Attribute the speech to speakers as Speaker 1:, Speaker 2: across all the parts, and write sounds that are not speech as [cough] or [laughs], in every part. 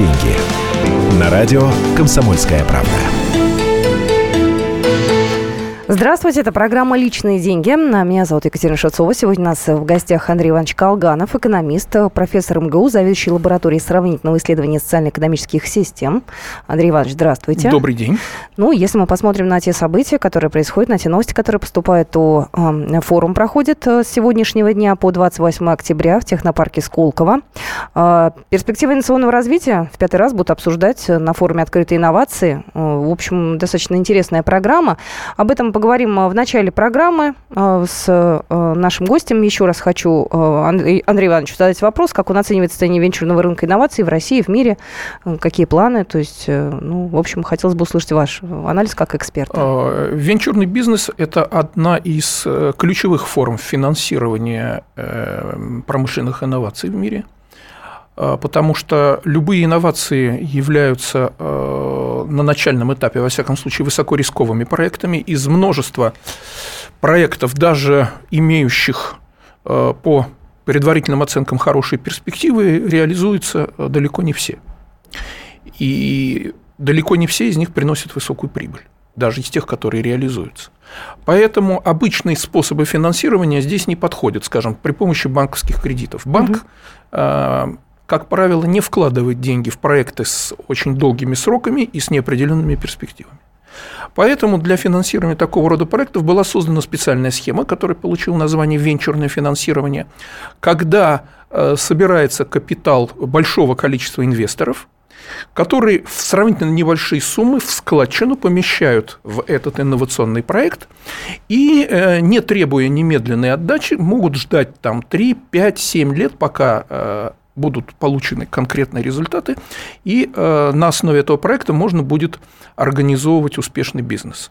Speaker 1: деньги». На радио «Комсомольская правда».
Speaker 2: Здравствуйте, это программа «Личные деньги». Меня зовут Екатерина Шевцова. Сегодня у нас в гостях Андрей Иванович Колганов, экономист, профессор МГУ, заведующий лабораторией сравнительного исследования социально-экономических систем. Андрей Иванович, здравствуйте.
Speaker 3: Добрый день.
Speaker 2: Ну, если мы посмотрим на те события, которые происходят, на те новости, которые поступают, то э, форум проходит с сегодняшнего дня по 28 октября в технопарке Сколково. Э, перспективы инновационного развития в пятый раз будут обсуждать на форуме «Открытые инновации». Э, в общем, достаточно интересная программа. Об этом поговорим в начале программы э, с э, нашим гостем. Еще раз хочу э, Андрею Ивановичу задать вопрос, как он оценивает состояние венчурного рынка инноваций в России, в мире, какие планы. То есть, ну, в общем, хотелось бы услышать ваш анализ как эксперта.
Speaker 3: А, венчурный бизнес – это одна из ключевых форм финансирования промышленных инноваций в мире – потому что любые инновации являются а, на начальном этапе, во всяком случае, высокорисковыми проектами. Из множества проектов, даже имеющих а, по предварительным оценкам хорошие перспективы, реализуются далеко не все. И далеко не все из них приносят высокую прибыль, даже из тех, которые реализуются. Поэтому обычные способы финансирования здесь не подходят, скажем, при помощи банковских кредитов. Банк угу как правило, не вкладывает деньги в проекты с очень долгими сроками и с неопределенными перспективами. Поэтому для финансирования такого рода проектов была создана специальная схема, которая получила название венчурное финансирование, когда э, собирается капитал большого количества инвесторов, которые в сравнительно небольшие суммы в складчину помещают в этот инновационный проект и, э, не требуя немедленной отдачи, могут ждать там 3, 5, 7 лет, пока э, будут получены конкретные результаты, и э, на основе этого проекта можно будет организовывать успешный бизнес.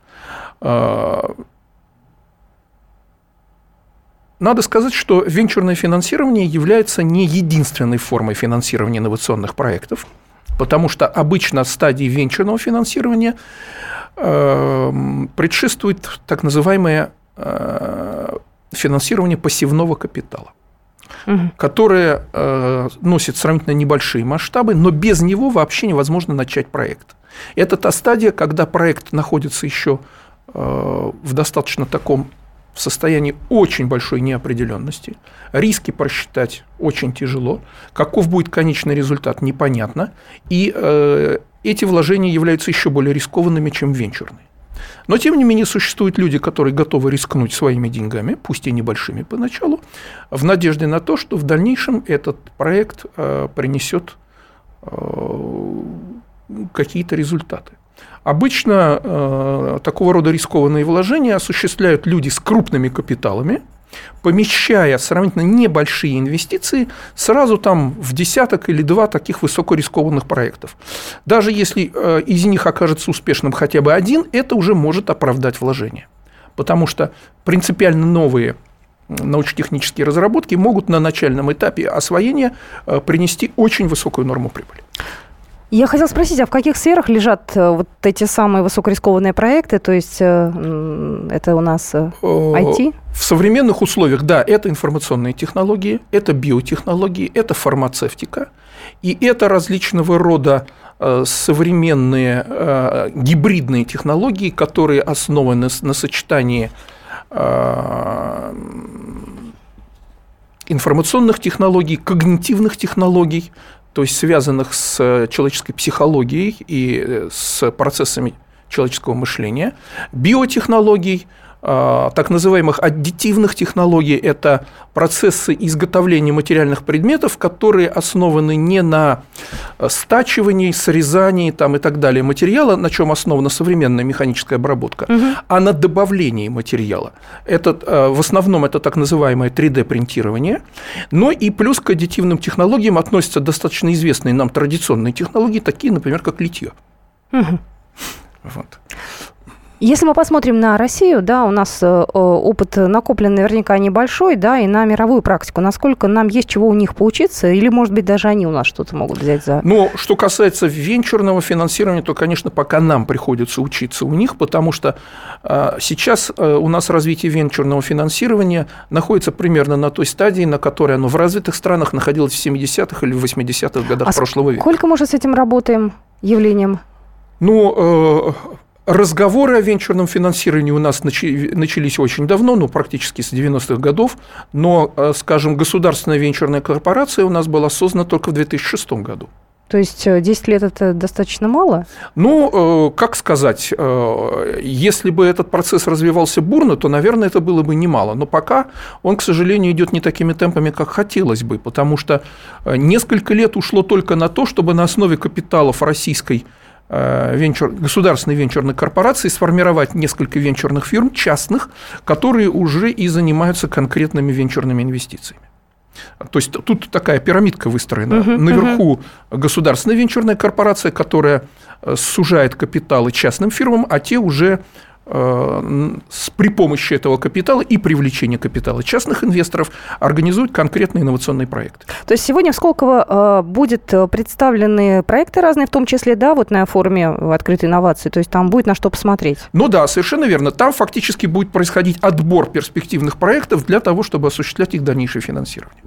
Speaker 3: Э, надо сказать, что венчурное финансирование является не единственной формой финансирования инновационных проектов, потому что обычно стадии венчурного финансирования э, предшествует так называемое финансирование пассивного капитала угу. которое э, носит сравнительно небольшие масштабы, но без него вообще невозможно начать проект. Это та стадия, когда проект находится еще э, в достаточно таком состоянии очень большой неопределенности. Риски просчитать очень тяжело. Каков будет конечный результат, непонятно. И э, эти вложения являются еще более рискованными, чем венчурные. Но, тем не менее, существуют люди, которые готовы рискнуть своими деньгами, пусть и небольшими поначалу, в надежде на то, что в дальнейшем этот проект э, принесет э, какие-то результаты. Обычно э, такого рода рискованные вложения осуществляют люди с крупными капиталами – помещая сравнительно небольшие инвестиции сразу там в десяток или два таких высокорискованных проектов. Даже если э, из них окажется успешным хотя бы один, это уже может оправдать вложение. Потому что принципиально новые научно-технические разработки могут на начальном этапе освоения э, принести очень высокую норму прибыли.
Speaker 2: Я хотела спросить, а в каких сферах лежат э, вот эти самые высокорискованные проекты? То есть э, это у нас IT?
Speaker 3: Э, в современных условиях, да, это информационные технологии, это биотехнологии, это фармацевтика, и это различного рода современные гибридные технологии, которые основаны на сочетании информационных технологий, когнитивных технологий, то есть связанных с э, человеческой психологией и э, с процессами человеческого мышления, биотехнологий, так называемых аддитивных технологий – это процессы изготовления материальных предметов, которые основаны не на э, стачивании, срезании там, и так далее материала, на чем основана современная механическая обработка, угу. а на добавлении материала. Это, э, в основном это так называемое 3D-принтирование, но и плюс к аддитивным технологиям относятся достаточно известные нам традиционные технологии, такие, например, как литье. Угу.
Speaker 2: Вот. Если мы посмотрим на Россию, да, у нас э, опыт накоплен наверняка небольшой, да, и на мировую практику. Насколько нам есть чего у них поучиться, или, может быть, даже они у нас что-то могут взять за...
Speaker 3: Ну, что касается венчурного финансирования, то, конечно, пока нам приходится учиться у них, потому что э, сейчас э, у нас развитие венчурного финансирования находится примерно на той стадии, на которой оно в развитых странах находилось в 70-х или в 80-х годах
Speaker 2: а
Speaker 3: прошлого века.
Speaker 2: Сколько мы уже с этим работаем явлением?
Speaker 3: Ну, Разговоры о венчурном финансировании у нас начались очень давно, ну, практически с 90-х годов, но, э, скажем, государственная венчурная корпорация у нас была создана только в 2006 году.
Speaker 2: То есть 10 э, лет это достаточно мало?
Speaker 3: Ну, э, как сказать, если бы этот процесс развивался бурно, то, наверное, это было бы немало. Но пока он, к сожалению, идет не такими темпами, как хотелось бы, потому что несколько лет ушло только на то, чтобы на основе капиталов российской венчур, государственной венчурной корпорации сформировать несколько венчурных фирм частных, которые уже и занимаются конкретными венчурными инвестициями. То есть тут такая пирамидка выстроена. Uh-huh, Наверху uh-huh. государственная венчурная корпорация, которая э, сужает капиталы частным фирмам, а те уже Э, при помощи этого капитала и привлечения капитала частных инвесторов организуют конкретные инновационные проекты.
Speaker 2: То есть сегодня в Сколково э, будет э, представлены проекты разные, в том числе, да, вот на форуме открытой инновации, то есть там будет на что посмотреть.
Speaker 3: Ну да, совершенно верно. Там фактически будет происходить отбор перспективных проектов для того, чтобы осуществлять их дальнейшее финансирование.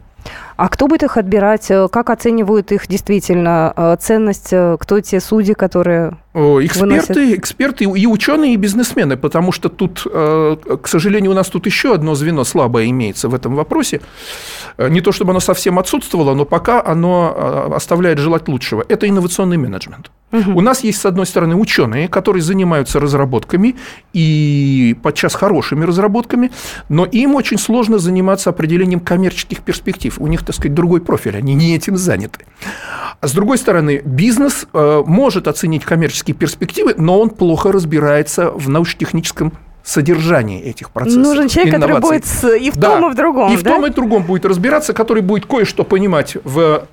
Speaker 2: А кто будет их отбирать? Как оценивают их действительно ценность? Кто те судьи, которые
Speaker 3: Эксперты, выносят? эксперты и ученые, и бизнесмены, потому что тут, э, к сожалению, у нас тут еще одно звено слабое имеется в этом вопросе. Э, не то чтобы оно совсем отсутствовало, но пока оно э, оставляет желать лучшего. Это инновационный менеджмент. Угу. У нас есть, с одной стороны, ученые, которые занимаются разработками и подчас хорошими разработками, но им очень сложно заниматься определением коммерческих перспектив. У них, так сказать, другой профиль, они не этим заняты. А с другой стороны, бизнес может оценить коммерческие технические перспективы, но он плохо разбирается в научно-техническом содержании этих процессов.
Speaker 2: Нужен человек, инноваций. который будет и в да, том, и в другом.
Speaker 3: И в да? том, и в другом будет разбираться, который будет кое-что понимать в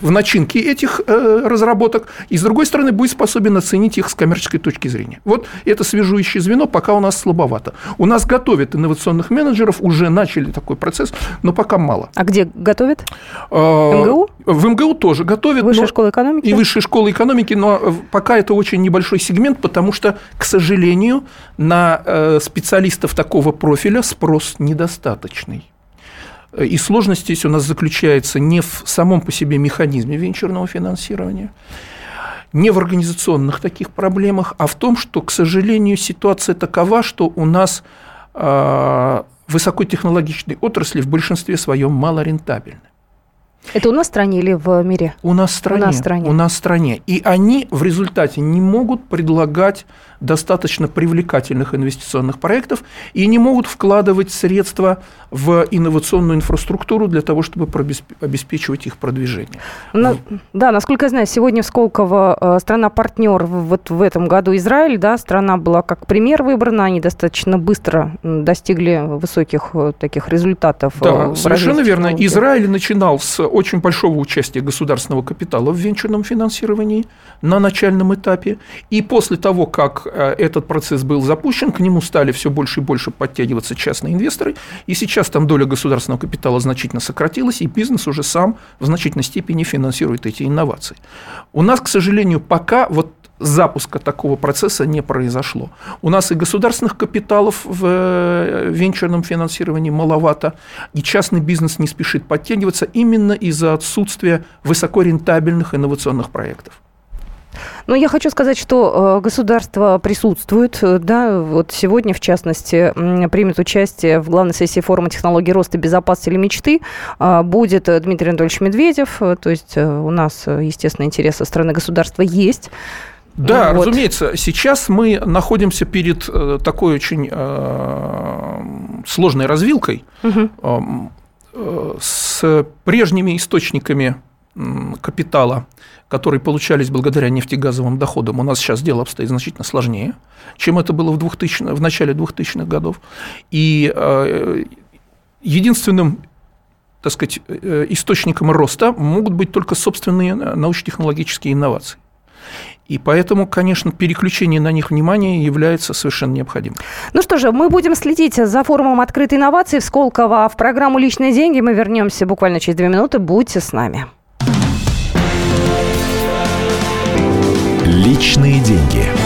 Speaker 3: в начинке этих э, разработок, и, с другой стороны, будет способен оценить их с коммерческой точки зрения. Вот это свяжущее звено пока у нас слабовато. У нас готовят инновационных менеджеров, уже начали такой процесс, но пока мало.
Speaker 2: А где готовят?
Speaker 3: Э, МГУ? В МГУ тоже готовят.
Speaker 2: Высшая школа экономики?
Speaker 3: И высшая школа экономики, но пока это очень небольшой сегмент, потому что, к сожалению, на специалистов такого профиля спрос недостаточный. И сложность здесь у нас заключается не в самом по себе механизме венчурного финансирования, не в организационных таких проблемах, а в том, что, к сожалению, ситуация такова, что у нас а, высокотехнологичные отрасли в большинстве своем малорентабельны.
Speaker 2: Это у нас в стране или в мире?
Speaker 3: У нас в стране. У нас в стране. У нас в стране. И они в результате не могут предлагать достаточно привлекательных инвестиционных проектов и не могут вкладывать средства в инновационную инфраструктуру для того, чтобы обеспечивать их продвижение.
Speaker 2: На, да, насколько я знаю, сегодня в Сколково э, страна-партнер вот в этом году Израиль, да, страна была как пример выбрана, они достаточно быстро достигли высоких э, таких результатов.
Speaker 3: Да, совершенно верно. Израиль начинал с очень большого участия государственного капитала в венчурном финансировании на начальном этапе. И после того, как э, этот процесс был запущен, к нему стали все больше и больше подтягиваться частные инвесторы. И сейчас там доля государственного капитала значительно сократилась, и бизнес уже сам в значительной степени финансирует эти инновации. У нас, к сожалению, пока вот запуска такого процесса не произошло. У нас и государственных капиталов в э, венчурном финансировании маловато, и частный бизнес не спешит подтягиваться именно из-за отсутствия высокорентабельных инновационных проектов.
Speaker 2: Но я хочу сказать, что э, государство присутствует, э, да, вот сегодня, в частности, примет участие в главной сессии форума технологий роста, безопасности или мечты. А, будет Дмитрий Анатольевич Медведев, то есть у нас, естественно, интерес со стороны государства есть.
Speaker 3: Да, вот. разумеется. Сейчас мы находимся перед э, такой очень э, сложной развилкой угу. э, с прежними источниками капитала, которые получались благодаря нефтегазовым доходам, у нас сейчас дело обстоит значительно сложнее, чем это было в, 2000, в начале 2000-х годов. И э, единственным так сказать, источником роста могут быть только собственные научно-технологические инновации. И поэтому, конечно, переключение на них внимания является совершенно необходимым.
Speaker 2: Ну что же, мы будем следить за форумом открытой инновации в Сколково. В программу «Личные деньги» мы вернемся буквально через две минуты. Будьте с нами.
Speaker 1: Личные деньги.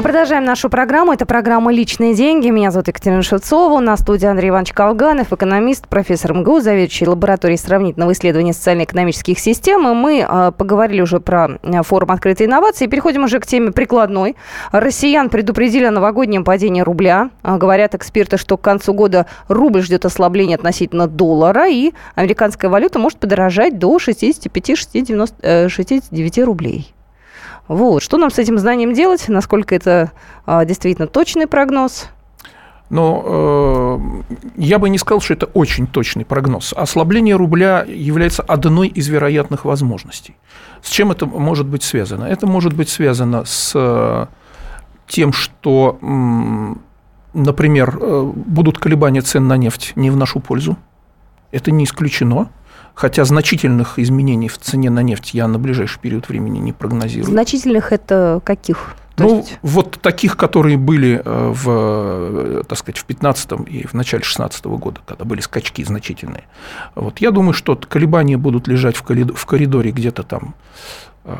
Speaker 2: Мы продолжаем нашу программу. Это программа «Личные деньги». Меня зовут Екатерина Шевцова. У нас в студии Андрей Иванович Колганов, экономист, профессор МГУ, заведующий лабораторией сравнительного исследования социально-экономических систем. И мы э, поговорили уже про э, форум открытой инновации. Переходим уже к теме прикладной. Россиян предупредили о новогоднем падении рубля. Э, говорят эксперты, что к концу года рубль ждет ослабления относительно доллара, и американская валюта может подорожать до 65-69 рублей. Вот. Что нам с этим знанием делать? Насколько это а, действительно точный прогноз?
Speaker 3: Но э, я бы не сказал, что это очень точный прогноз. Ослабление рубля является одной из вероятных возможностей. С чем это может быть связано? Это может быть связано с э, тем, что, например, э, будут колебания цен на нефть не в нашу пользу. Это не исключено. Хотя значительных изменений в цене на нефть я на ближайший период времени не прогнозирую.
Speaker 2: Значительных это каких?
Speaker 3: Ну, есть... вот таких, которые были э, в, э, так сказать, в 15 и в начале 16 года, когда были скачки значительные. Вот я думаю, что колебания будут лежать в коридоре где-то там э,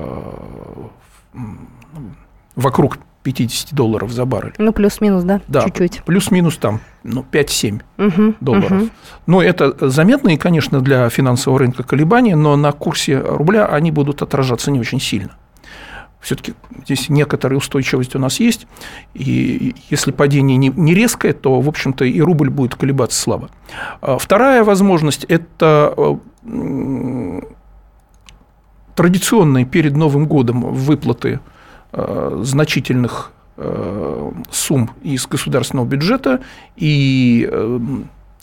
Speaker 3: вокруг 50 долларов за баррель.
Speaker 2: Ну, плюс-минус, да?
Speaker 3: Да, чуть-чуть. Плюс-минус там ну, 5-7 угу, долларов. Угу. Ну, это заметные, конечно, для финансового рынка колебания, но на курсе рубля они будут отражаться не очень сильно. Все-таки здесь некоторая устойчивость у нас есть, и если падение не, резкое, то, в общем-то, и рубль будет колебаться слабо. А вторая возможность – это э, традиционные перед Новым годом выплаты значительных э, сумм из государственного бюджета и э,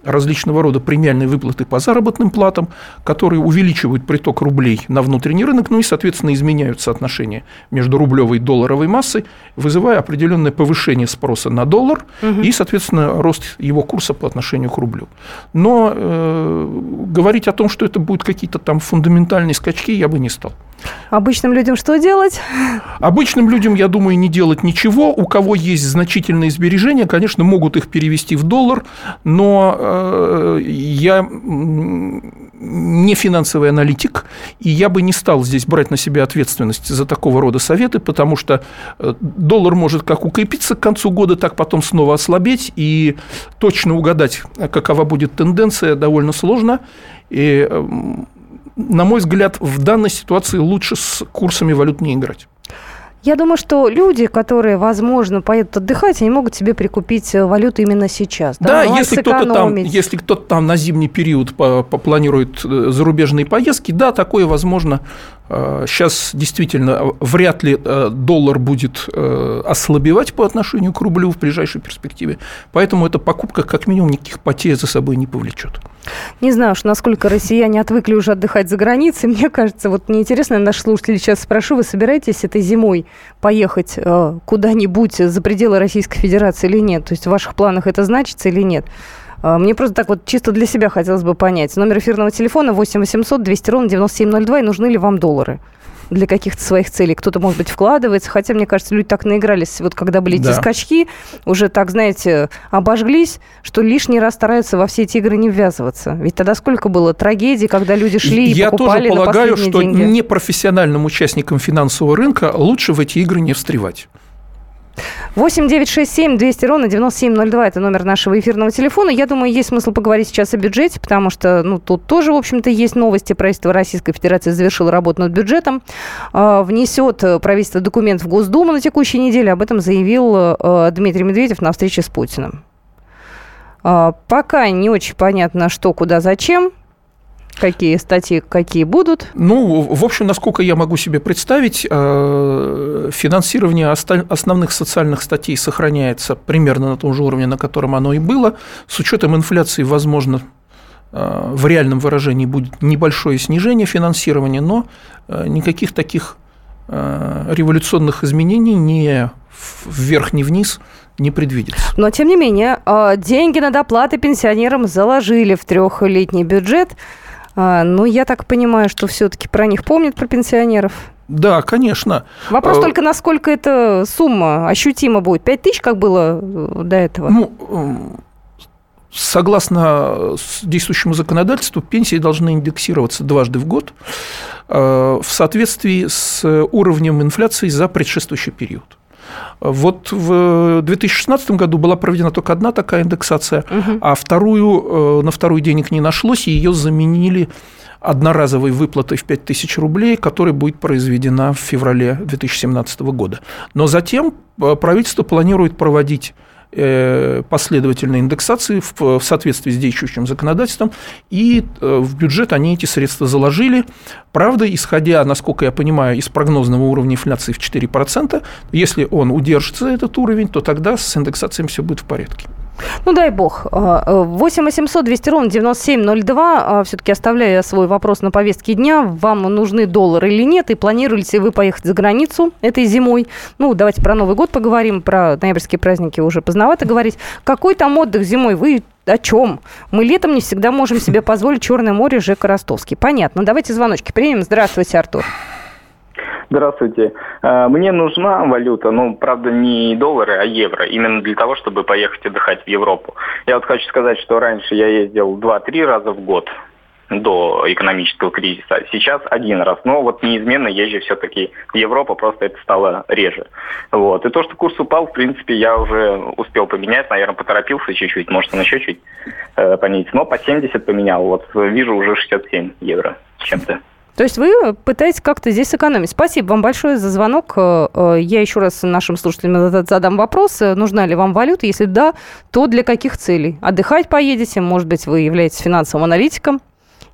Speaker 3: различного рода премиальные выплаты по заработным платам, которые увеличивают приток рублей на внутренний рынок, ну и, соответственно, изменяют соотношение между рублевой и долларовой массой, вызывая определенное повышение спроса на доллар угу. и, соответственно, рост его курса по отношению к рублю. Но э, говорить о том, что это будут какие-то там фундаментальные скачки, я бы не стал.
Speaker 2: Обычным людям что делать?
Speaker 3: Обычным людям, я думаю, не делать ничего. У кого есть значительные сбережения, конечно, могут их перевести в доллар, но э, я не финансовый аналитик, и я бы не стал здесь брать на себя ответственность за такого рода советы, потому что э, доллар может как укрепиться к концу года, так потом снова ослабеть, и точно угадать, какова будет тенденция, довольно сложно. И на мой взгляд, в данной ситуации лучше с курсами валют не играть.
Speaker 2: Я думаю, что люди, которые, возможно, поедут отдыхать, они могут себе прикупить э, валюту именно сейчас.
Speaker 3: Да, да если кто-то там, если кто-то там на зимний период планирует э, зарубежные поездки, да, такое возможно. Сейчас э, действительно вряд ли доллар будет ослабевать по отношению к рублю в ближайшей перспективе, поэтому эта покупка как минимум никаких потерь за собой не повлечет.
Speaker 2: Не знаю уж, насколько россияне отвыкли уже отдыхать за границей. Мне кажется, вот мне интересно, наши слушатели сейчас спрошу, вы собираетесь этой зимой поехать э, куда-нибудь за пределы Российской Федерации или нет? То есть в ваших планах это значится или нет? Э, мне просто так вот чисто для себя хотелось бы понять. Номер эфирного телефона 8 800 200 ровно 9702. И нужны ли вам доллары? Для каких-то своих целей. Кто-то, может быть, вкладывается. Хотя, мне кажется, люди так наигрались, вот когда были да. эти скачки, уже так, знаете, обожглись, что лишний раз стараются во все эти игры не ввязываться. Ведь тогда сколько было трагедий, когда люди шли и
Speaker 3: Я
Speaker 2: покупали
Speaker 3: тоже полагаю,
Speaker 2: что
Speaker 3: деньги. непрофессиональным участникам финансового рынка лучше в эти игры не встревать.
Speaker 2: 8 9 6 7 200 ровно 9702 – это номер нашего эфирного телефона. Я думаю, есть смысл поговорить сейчас о бюджете, потому что ну, тут тоже, в общем-то, есть новости. Правительство Российской Федерации завершило работу над бюджетом. Э, внесет правительство документ в Госдуму на текущей неделе. Об этом заявил э, Дмитрий Медведев на встрече с Путиным. Э, пока не очень понятно, что, куда, зачем. Какие статьи, какие будут?
Speaker 3: Ну, в общем, насколько я могу себе представить, э, финансирование основных социальных статей сохраняется примерно на том же уровне, на котором оно и было. С учетом инфляции, возможно, э, в реальном выражении будет небольшое снижение финансирования, но э, никаких таких революционных изменений ни вверх, ни вниз не предвидится.
Speaker 2: Но, тем не менее, деньги на доплаты пенсионерам заложили в трехлетний бюджет – а, ну, я так понимаю, что все-таки про них помнят, про пенсионеров.
Speaker 3: Да, конечно.
Speaker 2: Вопрос а, только, насколько эта сумма ощутима будет. Пять тысяч, как было э, до этого?
Speaker 3: Ну, согласно действующему законодательству, пенсии должны индексироваться дважды в год э, в соответствии с уровнем инфляции за предшествующий период. Вот в 2016 году была проведена только одна такая индексация, угу. а вторую, э, на вторую денег не нашлось, и ее заменили одноразовой выплатой в 5000 рублей, которая будет произведена в феврале 2017 года. Но затем э, правительство планирует проводить Э, последовательной индексации в соответствии с действующим законодательством, и э, в бюджет они эти средства заложили. Правда, исходя, насколько я понимаю, из прогнозного уровня инфляции в 4%, если он удержится, этот уровень, то тогда с индексацией все будет в порядке.
Speaker 2: Ну, дай бог. 8 800 200 ровно 9702. Все-таки оставляя свой вопрос на повестке дня, вам нужны доллары или нет, и планируете вы поехать за границу этой зимой? Ну, давайте про Новый год поговорим, про ноябрьские праздники уже поздновато говорить. Какой там отдых зимой? Вы о чем? Мы летом не всегда можем себе позволить Черное море, Жека Ростовский. Понятно. Давайте звоночки примем. Здравствуйте, Артур.
Speaker 4: Здравствуйте. Э, мне нужна валюта, ну, правда, не доллары, а евро, именно для того, чтобы поехать отдыхать в Европу. Я вот хочу сказать, что раньше я ездил 2-3 раза в год до экономического кризиса. Сейчас один раз. Но вот неизменно езжу все-таки в Европу, просто это стало реже. Вот. И то, что курс упал, в принципе, я уже успел поменять, наверное, поторопился чуть-чуть, может, он еще чуть э, понизить. Но по 70 поменял. Вот вижу уже 67 евро чем-то.
Speaker 2: То есть вы пытаетесь как-то здесь сэкономить. Спасибо вам большое за звонок. Э, э, я еще раз нашим слушателям задам вопрос. Нужна ли вам валюта? Если да, то для каких целей? Отдыхать поедете? Может быть, вы являетесь финансовым аналитиком?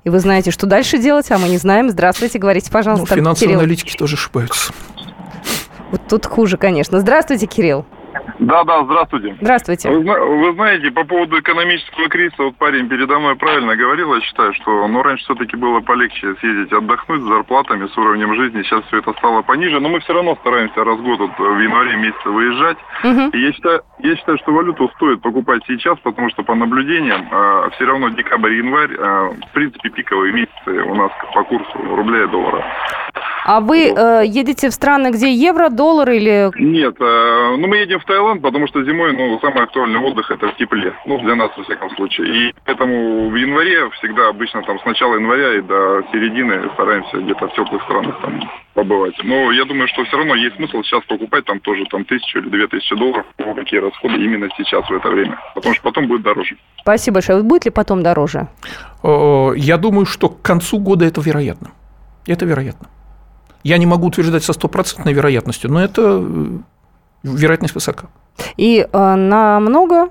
Speaker 2: И вы знаете, что дальше делать, а мы не знаем. Здравствуйте, говорите, пожалуйста.
Speaker 3: Ну, финансовые Кирилл. аналитики тоже ошибаются.
Speaker 2: Вот тут хуже, конечно. Здравствуйте, Кирилл.
Speaker 5: Да, да, здравствуйте.
Speaker 2: Здравствуйте.
Speaker 5: Вы, вы знаете, по поводу экономического кризиса, вот парень передо мной правильно говорил, я считаю, что ну, раньше все-таки было полегче съездить отдохнуть с зарплатами, с уровнем жизни, сейчас все это стало пониже, но мы все равно стараемся раз в год вот, в январе месяце выезжать. Угу. И я считаю, я считаю, что валюту стоит покупать сейчас, потому что по наблюдениям э, все равно декабрь, январь, э, в принципе, пиковые месяцы у нас по курсу рубля и доллара.
Speaker 2: А вы э, едете в страны, где евро, доллар или...
Speaker 5: Нет, э, ну мы едем в Таиланд, потому что зимой, ну, самый актуальный отдых это в тепле. Ну, для нас, во всяком случае. И поэтому в январе всегда обычно там с начала января и до середины стараемся где-то в теплых странах там побывать. Но я думаю, что все равно есть смысл сейчас покупать там тоже там тысячу или две тысячи долларов, ну, какие расходы именно сейчас в это время. Потому что потом будет дороже.
Speaker 2: Спасибо большое. Будет ли потом дороже?
Speaker 3: Я думаю, что к концу года это вероятно. Это вероятно. Я не могу утверждать со стопроцентной вероятностью, но это э, вероятность высока.
Speaker 2: И э, намного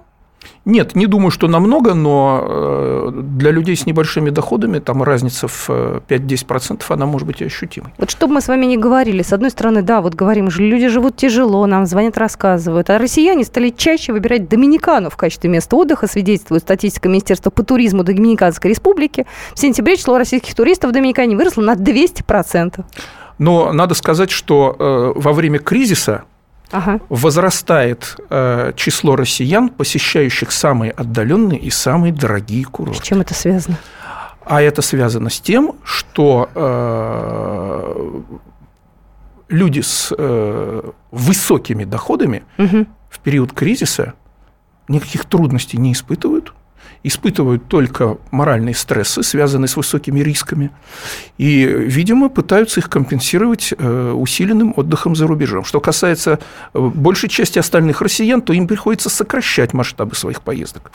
Speaker 3: нет, не думаю, что намного, но э, для людей с небольшими доходами там разница в 5-10% она может быть ощутимой.
Speaker 2: Вот чтобы мы с вами не говорили, с одной стороны, да, вот говорим, люди живут тяжело, нам звонят, рассказывают, а россияне стали чаще выбирать Доминикану в качестве места отдыха, свидетельствует статистика Министерства по туризму Доминиканской республики. В сентябре число российских туристов в Доминикане выросло на 200%.
Speaker 3: Но надо сказать, что э, во время кризиса ага. возрастает э, число россиян, посещающих самые отдаленные и самые дорогие курорты.
Speaker 2: С чем это связано?
Speaker 3: А это связано с тем, что э, люди с э, высокими доходами угу. в период кризиса никаких трудностей не испытывают испытывают только моральные стрессы, связанные с высокими рисками, и, видимо, пытаются их компенсировать э, усиленным отдыхом за рубежом. Что касается э, большей части остальных россиян, то им приходится сокращать масштабы своих поездок.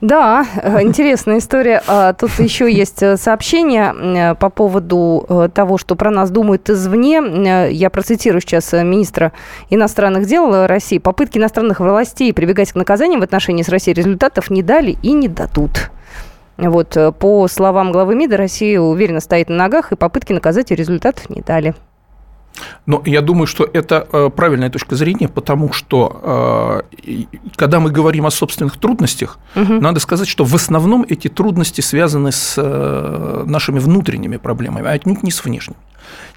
Speaker 2: Да, э, интересная история. А, тут еще есть э, сообщение э, по поводу того, что про нас думают извне. Я процитирую сейчас министра иностранных дел России. Попытки иностранных властей прибегать к наказаниям в отношении с Россией результатов не дали и не дадут. Вот, по словам главы МИДа, Россия уверенно стоит на ногах, и попытки наказать результатов не дали.
Speaker 3: Но я думаю, что это э, правильная точка зрения, потому что э, когда мы говорим о собственных трудностях, угу. надо сказать, что в основном эти трудности связаны с э, нашими внутренними проблемами, а отнюдь не с внешними.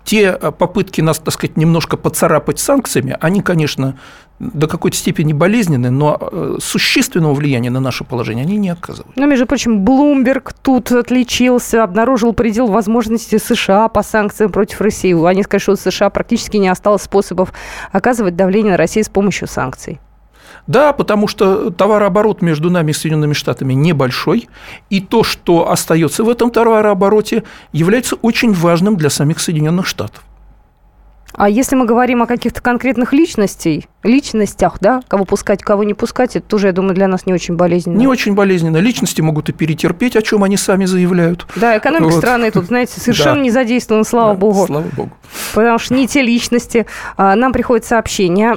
Speaker 3: Те попытки нас, так сказать, немножко поцарапать санкциями, они, конечно, до какой-то степени болезненны, но э, существенного влияния на наше положение они не оказывают.
Speaker 2: Но, между прочим, Блумберг тут отличился, обнаружил предел возможностей США по санкциям против России. Они сказали, что у США практически не осталось способов оказывать давление на Россию с помощью санкций.
Speaker 3: Да, потому что товарооборот между нами и Соединенными Штатами небольшой, и то, что остается в этом товарообороте, является очень важным для самих Соединенных Штатов.
Speaker 2: А если мы говорим о каких-то конкретных личностей, личностях, да, кого пускать, кого не пускать, это тоже, я думаю, для нас не очень болезненно.
Speaker 3: Не очень болезненно. Личности могут и перетерпеть, о чем они сами заявляют.
Speaker 2: Да, экономика вот. страны тут, знаете, [laughs] совершенно да. не задействована, слава да, богу.
Speaker 3: Слава богу.
Speaker 2: Потому что не те личности. А, нам приходит сообщение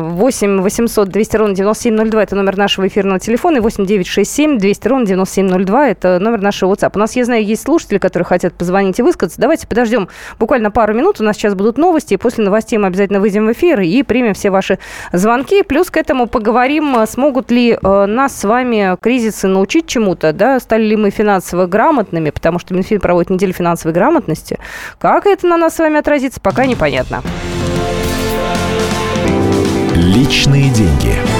Speaker 2: 8 800 200 ровно 9702, это номер нашего эфирного телефона, и 8 967 200 ровно 9702, это номер нашего WhatsApp. У нас, я знаю, есть слушатели, которые хотят позвонить и высказаться. Давайте подождем буквально пару минут, у нас сейчас будут новости, и после новостей мы обязательно выйдем в эфир и примем все ваши звонки. Плюс к этому поговорим, э, смогут ли э, нас с вами кризисы научить чему-то, да, стали ли мы финансово грамотными, потому что Минфин проводит неделю финансовой грамотности. Как это на нас с вами отразится, пока непонятно.
Speaker 1: Личные деньги.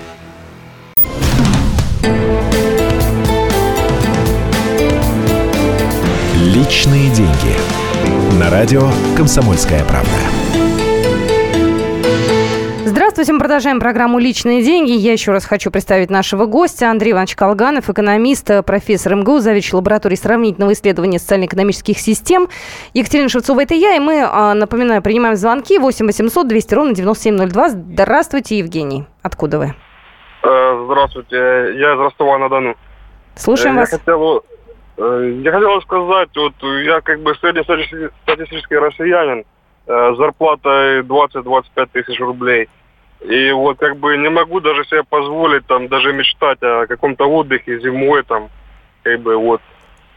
Speaker 1: Личные деньги. На радио «Комсомольская правда».
Speaker 2: Здравствуйте, мы продолжаем программу «Личные деньги». Я еще раз хочу представить нашего гостя. Андрей Иванович Колганов, экономист, профессор МГУ, заведующий лабораторией сравнительного исследования социально-экономических систем. Екатерина Шевцова, это я, и мы, а, напоминаю, принимаем звонки 8 800 200 ровно 9702. Здравствуйте, Евгений. Откуда вы?
Speaker 6: Э, здравствуйте, я из Ростова-на-Дону.
Speaker 2: Слушаем
Speaker 6: я
Speaker 2: вас.
Speaker 6: Хотел, э, я хотел сказать, вот я как бы среднестатистический россиянин, э, зарплата 20-25 тысяч рублей. И вот как бы не могу даже себе позволить там даже мечтать о каком-то отдыхе зимой там, как бы вот,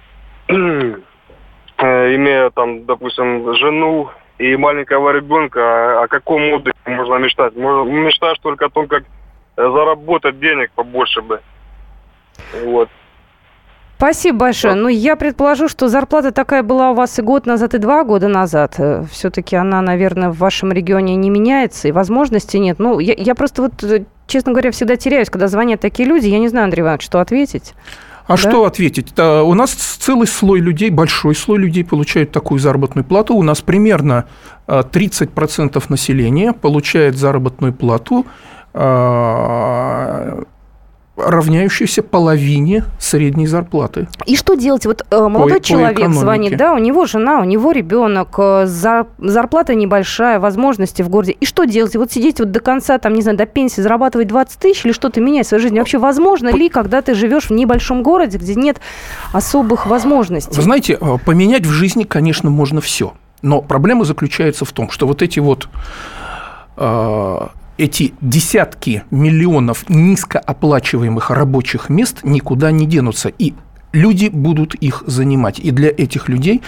Speaker 6: [clears throat] имея там, допустим, жену и маленького ребенка, о каком отдыхе можно мечтать? Можно, мечтаешь только о том, как заработать денег побольше бы. Вот.
Speaker 2: Спасибо большое. Ну, я предположу, что зарплата такая была у вас и год назад, и два года назад. Э, Все-таки она, наверное, в вашем регионе не меняется, и возможностей нет. Ну, я, я просто вот, э, честно говоря, всегда теряюсь, когда звонят такие люди. Я не знаю, Андрей Иванович, что ответить.
Speaker 3: А да? что ответить? У нас целый слой людей, большой слой людей получают такую заработную плату. У нас примерно 30% э, населения получает заработную плату равняющуюся половине средней зарплаты.
Speaker 2: И что делать? Вот э, молодой по, человек по звонит, да, у него жена, у него ребенок, э, за, зарплата небольшая, возможности в городе. И что делать? Вот сидеть вот до конца, там, не знаю, до пенсии, зарабатывать 20 тысяч или что-то менять в своей жизни? Вообще возможно ли, когда ты живешь в небольшом городе, где нет особых возможностей?
Speaker 3: Вы знаете, э, поменять в жизни, конечно, можно все. Но проблема заключается в том, что вот эти вот эти десятки миллионов низкооплачиваемых рабочих мест никуда не денутся. И люди будут их занимать. И для этих людей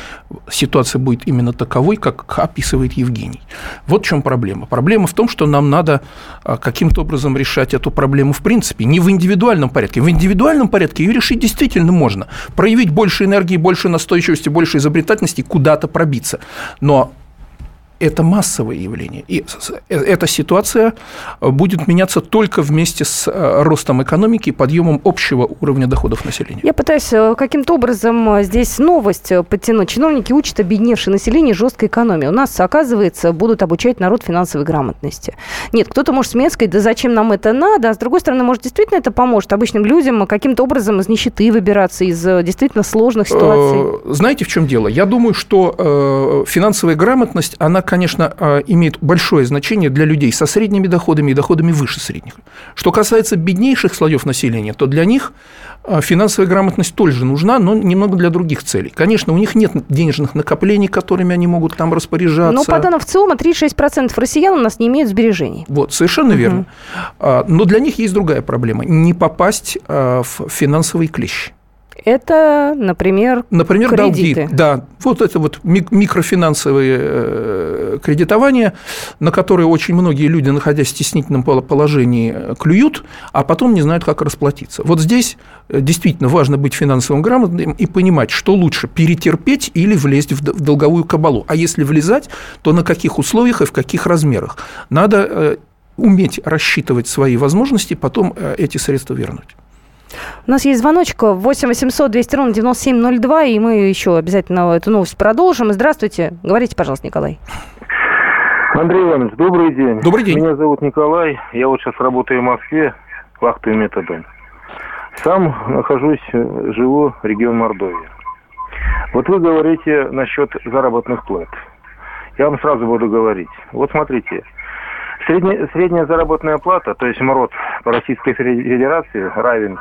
Speaker 3: ситуация будет именно таковой, как описывает Евгений. Вот в чем проблема. Проблема в том, что нам надо а, каким-то образом решать эту проблему в принципе, не в индивидуальном порядке. В индивидуальном порядке ее решить действительно можно. Проявить больше энергии, больше настойчивости, больше изобретательности, куда-то пробиться. Но это массовое явление. И э, эта ситуация будет меняться только вместе с э, ростом экономики и подъемом общего уровня доходов населения.
Speaker 2: Я пытаюсь э, каким-то образом здесь новость подтянуть. Чиновники учат объединевшее население жесткой экономии. У нас, оказывается, будут обучать народ финансовой грамотности. Нет, кто-то может смеяться, сказать, да зачем нам это надо, а с другой стороны, может, действительно это поможет обычным людям каким-то образом из нищеты выбираться, из действительно сложных ситуаций?
Speaker 3: Знаете, в чем дело? Я думаю, что финансовая грамотность, она конечно, а, имеет большое значение для людей со средними доходами и доходами выше средних. Что касается беднейших слоев населения, то для них а, финансовая грамотность тоже нужна, но немного для других целей. Конечно, у них нет денежных накоплений, которыми они могут там распоряжаться. Но
Speaker 2: по данным ВЦИОМа 36% россиян у нас не имеют сбережений.
Speaker 3: Вот, совершенно угу. верно. А, но для них есть другая проблема – не попасть в финансовый клещ.
Speaker 2: Это, например,
Speaker 3: например
Speaker 2: кредиты.
Speaker 3: долги. Да, вот это вот микрофинансовые э, кредитования, на которые очень многие люди, находясь в стеснительном положении, э, клюют, а потом не знают, как расплатиться. Вот здесь э, действительно важно быть финансово грамотным и понимать, что лучше перетерпеть или влезть в долговую кабалу. А если влезать, то на каких условиях и в каких размерах. Надо уметь рассчитывать свои возможности, потом эти средства вернуть.
Speaker 2: У нас есть звоночек 8 800 200 ровно 9702, и мы еще обязательно эту новость продолжим. Здравствуйте. Говорите, пожалуйста, Николай.
Speaker 7: Андрей Иванович, добрый день.
Speaker 3: Добрый день.
Speaker 7: Меня зовут Николай. Я вот сейчас работаю в Москве вахтовым методом. Сам нахожусь, живу в регион Мордовии. Вот вы говорите насчет заработных плат. Я вам сразу буду говорить. Вот смотрите, средняя, средняя заработная плата, то есть МРОД по Российской Федерации равен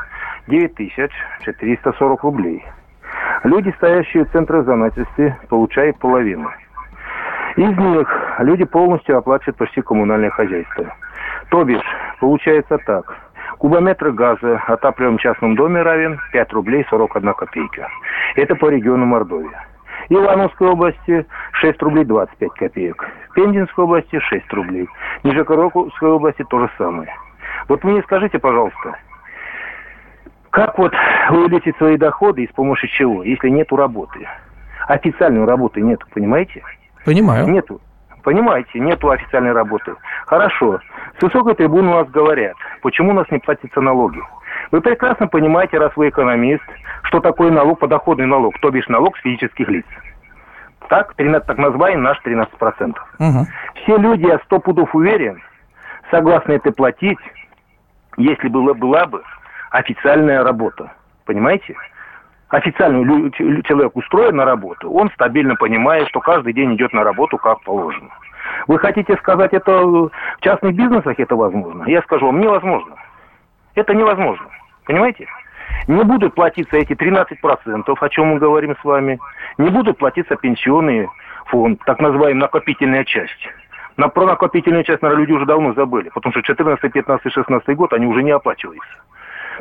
Speaker 7: 9440 рублей. Люди, стоящие в центре занятости, получают половину. Из них люди полностью оплачивают почти коммунальное хозяйство. То бишь, получается так. Кубометр газа в отапливаемом частном доме равен 5 рублей 41 копейка. Это по региону Мордовия. Ивановской области 6 рублей 25 копеек. Пензенской области 6 рублей. Нижегородской области то же самое. Вот мне скажите, пожалуйста, как вот увеличить свои доходы и с помощью чего, если нету работы? Официальной работы нету, понимаете?
Speaker 3: Понимаю.
Speaker 7: Нету. Понимаете, нету официальной работы. Хорошо. С высокой трибуны у нас говорят, почему у нас не платятся налоги. Вы прекрасно понимаете, раз вы экономист, что такое налог, подоходный налог, то бишь налог с физических лиц. Так, 13, так называемый наш 13%. Угу. Все люди, я сто пудов уверен, согласны это платить, если была, была бы официальная работа. Понимаете? Официальный человек устроен на работу, он стабильно понимает, что каждый день идет на работу как положено. Вы хотите сказать, это в частных бизнесах это возможно? Я скажу вам, невозможно. Это невозможно. Понимаете? Не будут платиться эти 13%, о чем мы говорим с вами. Не будут платиться пенсионный фонд, так называемая накопительная часть. На, про накопительную часть, наверное, люди уже давно забыли, потому что 14, 15, 16 год они уже не оплачиваются.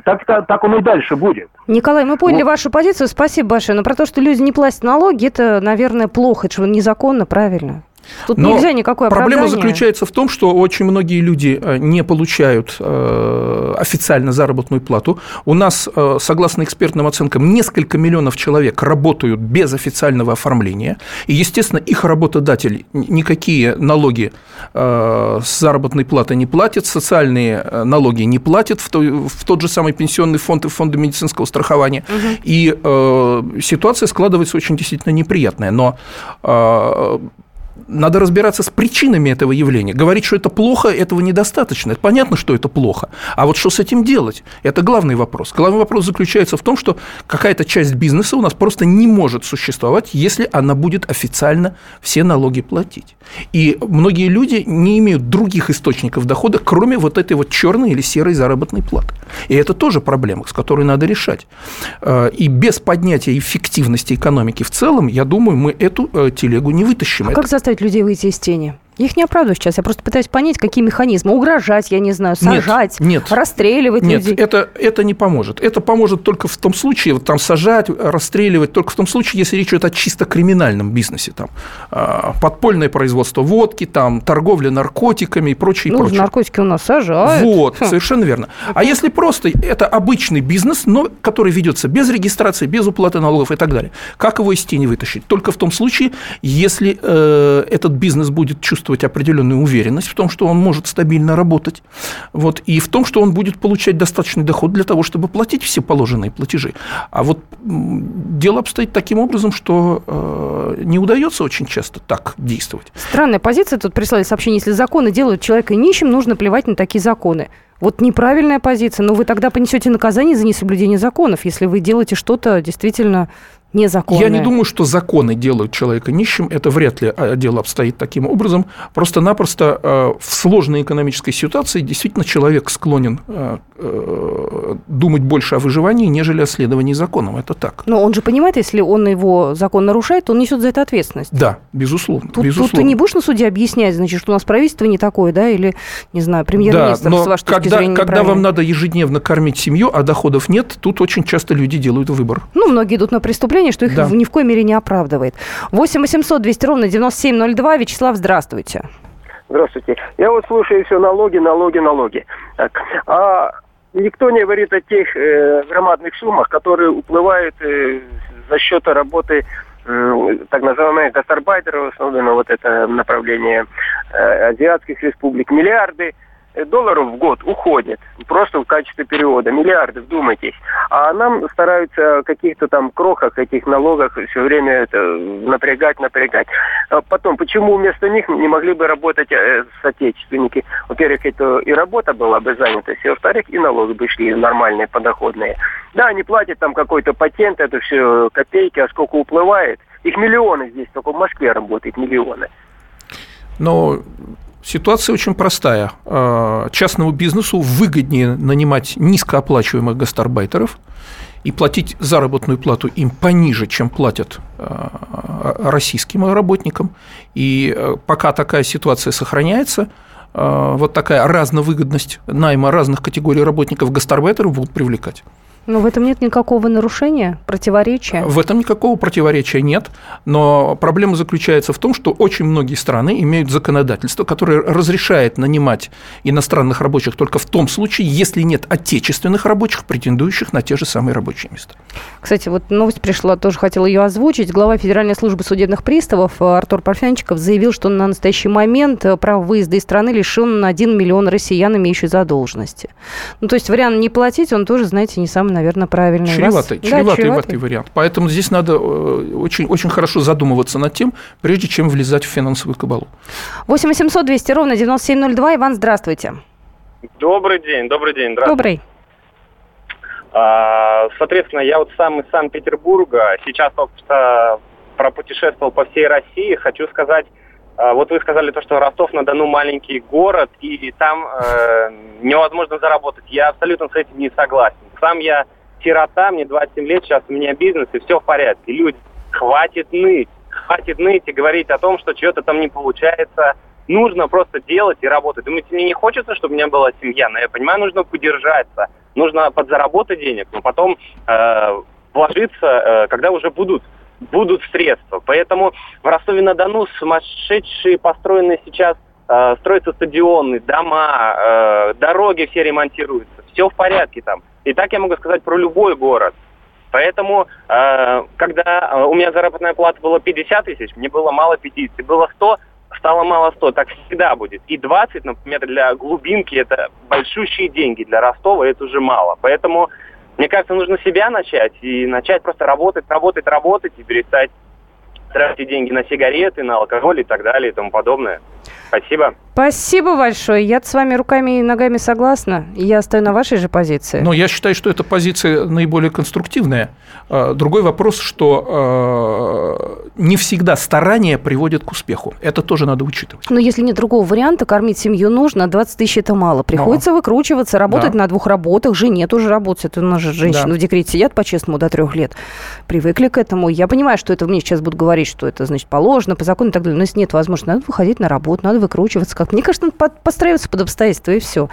Speaker 7: Так, так, так оно и дальше будет.
Speaker 2: Николай, мы поняли вот. вашу позицию, спасибо большое. Но про то, что люди не платят налоги, это, наверное, плохо, это же незаконно, правильно? Тут Но нельзя никакой
Speaker 3: Проблема заключается в том, что очень многие люди э, не получают э, официально заработную плату. У нас, э, согласно экспертным оценкам, несколько миллионов человек работают без официального оформления. И, естественно, их работодатель никакие налоги с заработной платы не платит, социальные налоги не платит в тот же самый пенсионный фонд и фонды медицинского страхования. Угу. И ситуация складывается очень действительно неприятная. Но надо разбираться с причинами этого явления. Говорить, что это плохо, этого недостаточно. Это понятно, что это плохо. А вот что с этим делать? Это главный вопрос. Главный вопрос заключается в том, что какая-то часть бизнеса у нас просто не может существовать, если она будет официально все налоги платить. И многие люди не имеют других источников дохода, кроме вот этой вот черной или серой заработной платы. И это тоже проблема, с которой надо решать. Э, и без поднятия эффективности экономики в целом, я думаю, мы эту э, телегу не вытащим.
Speaker 2: А как заставить людей выйти из тени? Я их не оправдываю сейчас. Я просто пытаюсь понять, какие механизмы. Угрожать, я не знаю, сажать,
Speaker 3: нет, нет.
Speaker 2: расстреливать
Speaker 3: нет,
Speaker 2: людей.
Speaker 3: Это, это не поможет. Это поможет только в том случае, вот там сажать, расстреливать, только в том случае, если речь идет о чисто криминальном бизнесе. Там, а, подпольное производство водки, там, торговля наркотиками и прочее.
Speaker 2: Ну,
Speaker 3: прочее.
Speaker 2: наркотики у нас сажают.
Speaker 3: Вот, хм. совершенно верно. А если просто это обычный бизнес, но который ведется без регистрации, без уплаты налогов и так далее, как его из тени вытащить? Только в том случае, если э, этот бизнес будет чувствовать чувствовать определенную уверенность в том, что он может стабильно работать, вот, и в том, что он будет получать достаточный доход для того, чтобы платить все положенные платежи. А вот дело обстоит таким образом, что э, не удается очень часто так действовать.
Speaker 2: Странная позиция. Тут прислали сообщение, если законы делают человека нищим, нужно плевать на такие законы. Вот неправильная позиция, но вы тогда понесете наказание за несоблюдение законов, если вы делаете что-то действительно незаконное.
Speaker 3: Я не думаю, что законы делают человека нищим. Это вряд ли а, дело обстоит таким образом. Просто-напросто э, в сложной экономической ситуации действительно человек склонен э, э, думать больше о выживании, нежели о следовании законам. Это так.
Speaker 2: Но он же понимает, если он его закон нарушает, он несет за это ответственность.
Speaker 3: Да, безусловно.
Speaker 2: Тут,
Speaker 3: безусловно.
Speaker 2: тут ты не будешь на суде объяснять, значит, что у нас правительство не такое, да, или, не знаю, премьер-министр,
Speaker 3: да,
Speaker 2: с вашей
Speaker 3: когда,
Speaker 2: точки зрения,
Speaker 3: когда вам надо ежедневно кормить семью, а доходов нет, тут очень часто люди делают выбор.
Speaker 2: Ну, многие идут на преступление, что их да. ни в коей мере не оправдывает. 8 800 200 ровно 9702. Вячеслав, здравствуйте.
Speaker 8: Здравствуйте. Я вот слушаю все налоги, налоги, налоги. Так. А никто не говорит о тех э, громадных суммах, которые уплывают э, за счет работы э, так называемых гастарбайтеров, особенно вот это направление э, азиатских республик. Миллиарды долларов в год уходит просто в качестве перевода. Миллиарды, вдумайтесь. А нам стараются каких-то там крохах, этих налогах все время это напрягать, напрягать. А потом, почему вместо них не могли бы работать э, соотечественники? Во-первых, это и работа была бы занятость, и во-вторых, и налоги бы шли нормальные, подоходные. Да, они платят там какой-то патент, это все копейки, а сколько уплывает. Их миллионы здесь, только в Москве работает миллионы.
Speaker 3: Но Ситуация очень простая. А, частному бизнесу выгоднее нанимать низкооплачиваемых гастарбайтеров и платить заработную плату им пониже, чем платят а, российским работникам. И э, пока такая ситуация сохраняется, а, вот такая разновыгодность найма разных категорий работников гастарбайтеров будут привлекать.
Speaker 2: Но в этом нет никакого нарушения, противоречия?
Speaker 3: В этом никакого противоречия нет, но проблема заключается в том, что очень многие страны имеют законодательство, которое разрешает нанимать иностранных рабочих только в том случае, если нет отечественных рабочих, претендующих на те же самые рабочие места.
Speaker 2: Кстати, вот новость пришла, тоже хотела ее озвучить. Глава Федеральной службы судебных приставов Артур Парфянчиков заявил, что на настоящий момент право выезда из страны лишен на 1 миллион россиян, имеющих задолженности. Ну, то есть вариант не платить, он тоже, знаете, не самый наверное, правильный.
Speaker 3: Чреватый, Вас... чреватый, да, чреватый вариант. Поэтому здесь надо э, очень, очень хорошо задумываться над тем, прежде чем влезать в финансовую кабалу.
Speaker 2: 8 800 200 ровно 9702. Иван, здравствуйте.
Speaker 9: Добрый день, добрый день.
Speaker 2: Добрый.
Speaker 9: А, соответственно, я вот сам из Санкт-Петербурга. Сейчас только что пропутешествовал по всей России. Хочу сказать, вот вы сказали то, что Ростов-на-Дону маленький город, и там э, невозможно заработать. Я абсолютно с этим не согласен. Сам я сирота, мне 27 лет, сейчас у меня бизнес, и все в порядке. Люди, хватит ныть, хватит ныть и говорить о том, что что-то там не получается. Нужно просто делать и работать. Думаете, мне не хочется, чтобы у меня была семья, но я понимаю, нужно поддержаться, нужно подзаработать денег, но потом э, вложиться, э, когда уже будут будут средства. Поэтому в Ростове-на-Дону сумасшедшие построенные сейчас э, строятся стадионы, дома, э, дороги все ремонтируются. Все в порядке там. И так я могу сказать про любой город. Поэтому, э, когда э, у меня заработная плата была 50 тысяч, мне было мало 50, было 100, стало мало 100, так всегда будет. И 20, например, для глубинки это большущие деньги, для Ростова это уже мало. Поэтому мне кажется, нужно себя начать и начать просто работать, работать, работать и перестать тратить деньги на сигареты, на алкоголь и так далее и тому подобное. Спасибо.
Speaker 2: Спасибо большое. Я с вами руками и ногами согласна. Я стою на вашей же позиции.
Speaker 3: Но я считаю, что эта позиция наиболее конструктивная. А, другой вопрос, что а, не всегда старание приводит к успеху. Это тоже надо учитывать.
Speaker 2: Но если нет другого варианта, кормить семью нужно, 20 тысяч это мало. Приходится Но. выкручиваться, работать да. на двух работах. Жене тоже работать. У нас же женщины да. в декрете сидят по-честному до трех лет. Привыкли к этому. Я понимаю, что это мне сейчас будут говорить, что это значит положено, по закону и так далее. Но если нет возможности, надо выходить на работу вот надо выкручиваться как. Мне кажется, надо подстраиваться под обстоятельства, и все.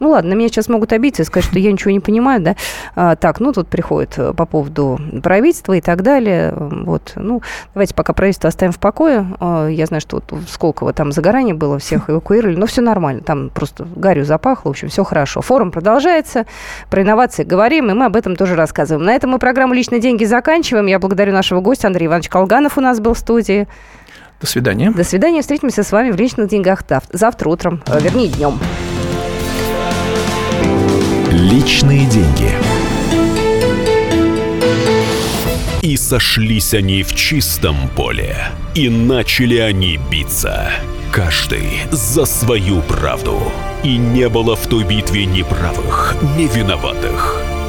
Speaker 2: Ну ладно, на меня сейчас могут обидеться и сказать, что я ничего не понимаю, да. А, так, ну тут приходит э, по поводу правительства и так далее. Вот, ну, давайте пока правительство оставим в покое. А, я знаю, что вот в Сколково там загорание было, всех [laughs] эвакуировали, но все нормально. Там просто гарью запахло, в общем, все хорошо. Форум продолжается, про инновации говорим, и мы об этом тоже рассказываем. На этом мы программу «Личные деньги» заканчиваем. Я благодарю нашего гостя Андрей Иванович Колганов у нас был в студии.
Speaker 3: До свидания.
Speaker 2: До свидания. Встретимся с вами в личных деньгах завтра утром, э, вернее, днем.
Speaker 1: Личные деньги.
Speaker 10: И сошлись они в чистом поле, и начали они биться. Каждый за свою правду. И не было в той битве ни правых, ни виноватых.